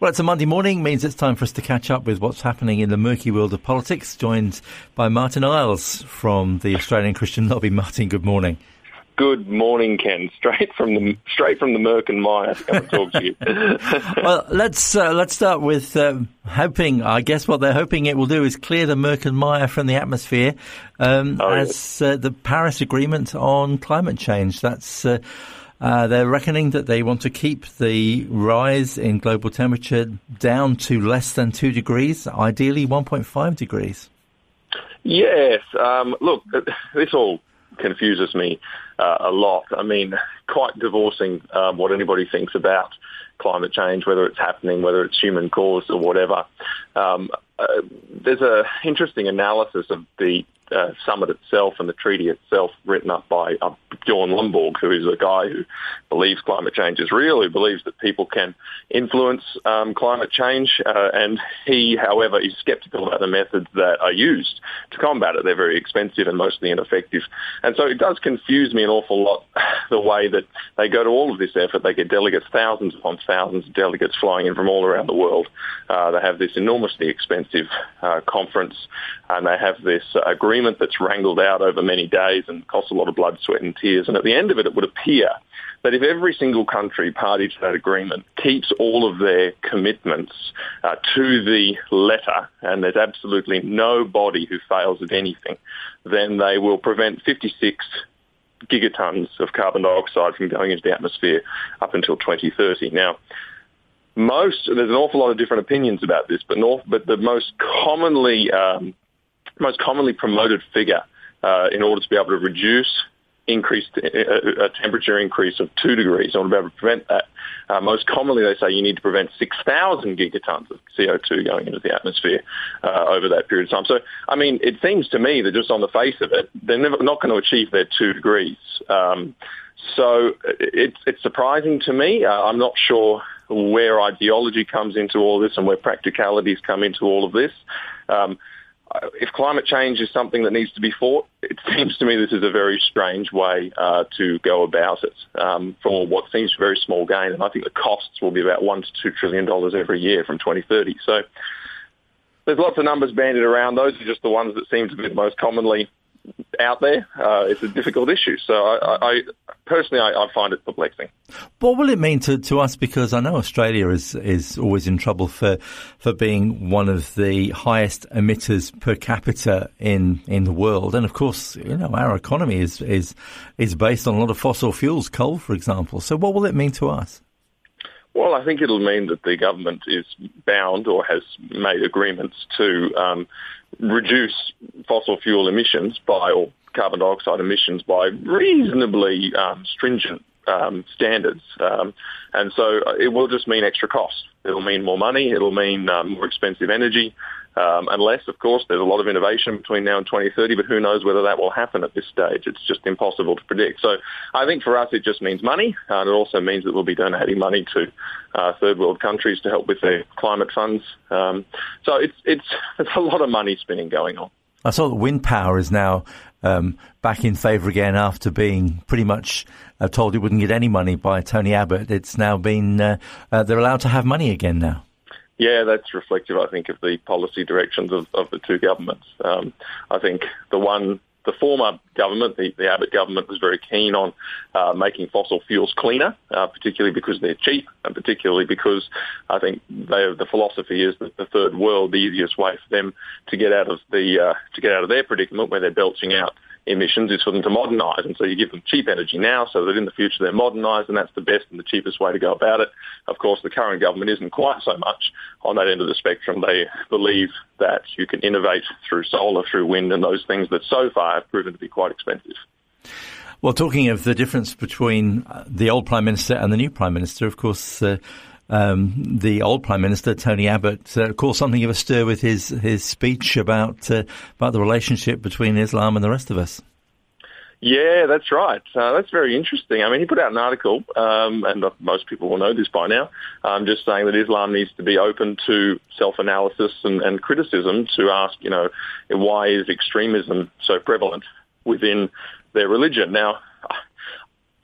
Well, it's a Monday morning, means it's time for us to catch up with what's happening in the murky world of politics, joined by Martin Iles from the Australian Christian Lobby. Martin, good morning. Good morning, Ken. Straight from the straight from the Merck and Mire to come and talk to you. well, let's uh, let's start with uh, hoping. I guess what they're hoping it will do is clear the Merck and Mire from the atmosphere, um, oh, as yes. uh, the Paris Agreement on climate change. That's uh, uh, they're reckoning that they want to keep the rise in global temperature down to less than 2 degrees, ideally 1.5 degrees. Yes. Um, look, this all confuses me uh, a lot. I mean, quite divorcing um, what anybody thinks about climate change, whether it's happening, whether it's human caused or whatever. Um, uh, there's an interesting analysis of the uh, summit itself and the treaty itself written up by uh, Bjorn Lomborg, who is a guy who believes climate change is real, who believes that people can influence um, climate change. Uh, and he, however, is sceptical about the methods that are used to combat it. They're very expensive and mostly ineffective. And so it does confuse me an awful lot the way that they go to all of this effort. They get delegates, thousands upon thousands of delegates flying in from all around the world. Uh, they have this enormously expensive uh, conference and they have this agreement agreement that's wrangled out over many days and costs a lot of blood, sweat and tears. And at the end of it, it would appear that if every single country party to that agreement keeps all of their commitments uh, to the letter, and there's absolutely no body who fails at anything, then they will prevent 56 gigatons of carbon dioxide from going into the atmosphere up until 2030. Now, most there's an awful lot of different opinions about this, but north, but the most commonly um, most commonly promoted figure uh, in order to be able to reduce increased uh, uh, a temperature increase of two degrees in order to be able to prevent that. Uh, most commonly, they say you need to prevent 6,000 gigatons of CO2 going into the atmosphere uh, over that period of time. So, I mean, it seems to me that just on the face of it, they're never, not going to achieve their two degrees. Um, so it's, it's surprising to me. Uh, I'm not sure where ideology comes into all this and where practicalities come into all of this. Um, uh, if climate change is something that needs to be fought, it seems to me this is a very strange way uh, to go about it um, for what seems very small gain. And I think the costs will be about one to two trillion dollars every year from 2030. So there's lots of numbers bandied around. Those are just the ones that seem to be the most commonly out there. Uh, it's a difficult issue. So I, I personally, I, I, find it perplexing. What will it mean to, to us? Because I know Australia is is always in trouble for for being one of the highest emitters per capita in, in the world, and of course, you know, our economy is is is based on a lot of fossil fuels, coal, for example. So, what will it mean to us? Well, I think it'll mean that the government is bound or has made agreements to um, reduce fossil fuel emissions by, or carbon dioxide emissions by reasonably um, stringent um, standards. Um, and so it will just mean extra cost. It'll mean more money. It'll mean um, more expensive energy. Um, unless, of course, there's a lot of innovation between now and 2030, but who knows whether that will happen at this stage. It's just impossible to predict. So I think for us, it just means money, and it also means that we'll be donating money to uh, third world countries to help with their climate funds. Um, so it's, it's, it's a lot of money spinning going on. I saw that wind power is now um, back in favour again after being pretty much uh, told it wouldn't get any money by Tony Abbott. It's now been, uh, uh, they're allowed to have money again now. Yeah, that's reflective, I think, of the policy directions of, of the two governments. Um, I think the one the former government, the, the Abbott government, was very keen on uh, making fossil fuels cleaner, uh, particularly because they're cheap, and particularly because I think they, the philosophy is that the third world, the easiest way for them to get out of the uh, to get out of their predicament where they're belching out emissions is for them to modernise. And so you give them cheap energy now so that in the future they're modernised and that's the best and the cheapest way to go about it. Of course, the current government isn't quite so much on that end of the spectrum. They believe that you can innovate through solar, through wind and those things that so far have proven to be quite expensive. Well, talking of the difference between uh, the old Prime Minister and the new Prime Minister, of course, uh, um, the old Prime Minister Tony Abbott uh, caused something of a stir with his his speech about uh, about the relationship between Islam and the rest of us. Yeah, that's right. Uh, that's very interesting. I mean, he put out an article, um, and most people will know this by now, um, just saying that Islam needs to be open to self-analysis and, and criticism to ask, you know, why is extremism so prevalent within their religion? Now,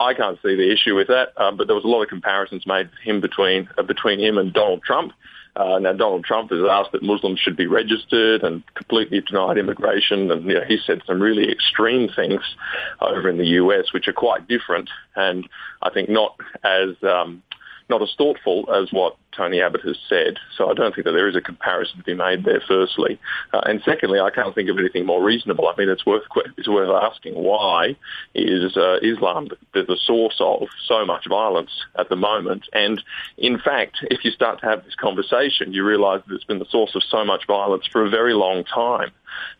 I can't see the issue with that, um, but there was a lot of comparisons made him between uh, between him and Donald Trump. Uh, now, Donald Trump has asked that Muslims should be registered and completely denied immigration, and you know, he said some really extreme things over in the US, which are quite different, and I think not as um, not as thoughtful as what Tony Abbott has said. So I don't think that there is a comparison to be made there. Firstly, uh, and secondly, I can't think of anything more reasonable. I mean, it's worth it's worth asking why is uh, Islam the, the source of so much violence at the moment? And in fact, if you start to have this conversation, you realise that it's been the source of so much violence for a very long time.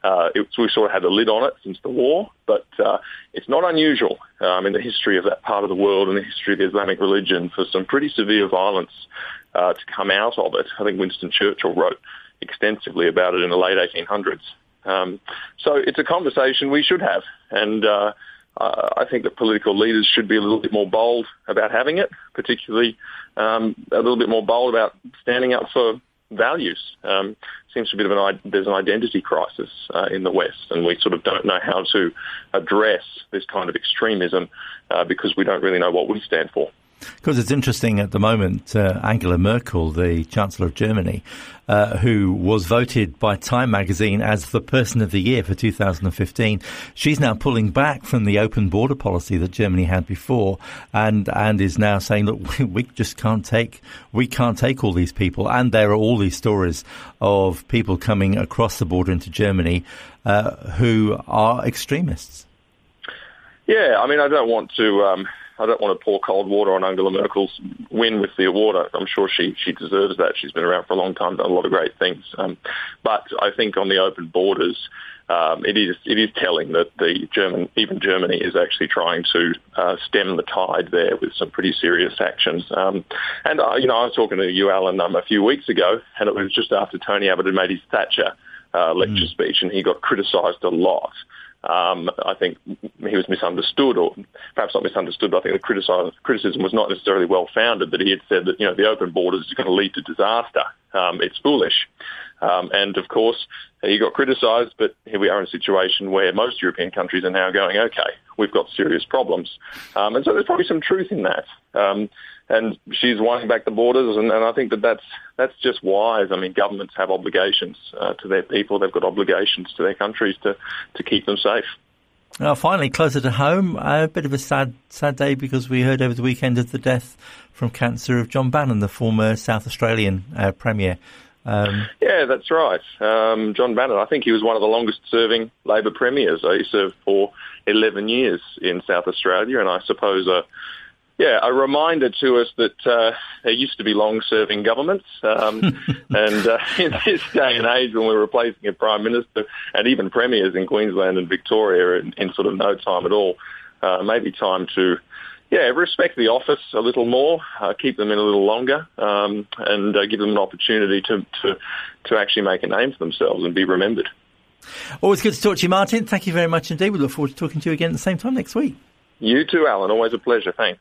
Uh, it, we sort of had a lid on it since the war, but uh, it's not unusual um, in the history of that part of the world and the history of the Islamic religion for some pretty severe violence uh, to come out of it. I think Winston Churchill wrote extensively about it in the late 1800s. Um, so it's a conversation we should have, and uh, I think that political leaders should be a little bit more bold about having it, particularly um, a little bit more bold about standing up for values. Um, seems to be a bit of an there's an identity crisis uh, in the West, and we sort of don't know how to address this kind of extremism uh, because we don't really know what we stand for. Because it's interesting at the moment, uh, Angela Merkel, the Chancellor of Germany, uh, who was voted by Time magazine as the Person of the Year for 2015, she's now pulling back from the open border policy that Germany had before, and and is now saying, look, we, just can't take we can't take all these people, and there are all these stories of people coming across the border into Germany uh, who are extremists. Yeah, I mean, I don't want to. Um I don't want to pour cold water on Angela Merkel's win with the award. I'm sure she she deserves that. She's been around for a long time, done a lot of great things. Um, but I think on the open borders, um, it is it is telling that the German even Germany is actually trying to uh, stem the tide there with some pretty serious actions. Um, and uh, you know, I was talking to you, Alan, um, a few weeks ago, and it was just after Tony Abbott had made his Thatcher uh, lecture mm. speech, and he got criticised a lot. Um, I think he was misunderstood, or perhaps not misunderstood, but I think the criticism was not necessarily well founded that he had said that, you know, the open borders is going to lead to disaster. Um, it's foolish. Um, and of course, he got criticised, but here we are in a situation where most European countries are now going, okay, we've got serious problems. Um, and so there's probably some truth in that. Um, and she's winding back the borders, and, and, I think that that's that's just wise. I mean, governments have obligations uh, to their people; they've got obligations to their countries to to keep them safe. Now, finally, closer to home, a bit of a sad sad day because we heard over the weekend of the death from cancer of John Bannon, the former South Australian uh, premier. Um, yeah, that's right. Um, John Bannon, I think he was one of the longest serving Labor premiers. He served for 11 years in South Australia, and I suppose a, yeah, a reminder to us that uh, there used to be long-serving governments, um, and uh, in this day and age, when we're replacing a prime minister and even premiers in Queensland and Victoria in, in sort of no time at all, uh, maybe time to yeah, respect the office a little more, uh, keep them in a little longer, um, and uh, give them an opportunity to, to, to actually make a name for themselves and be remembered. Always good to talk to you, Martin. Thank you very much indeed. We look forward to talking to you again at the same time next week. You too, Alan. Always a pleasure. Thanks.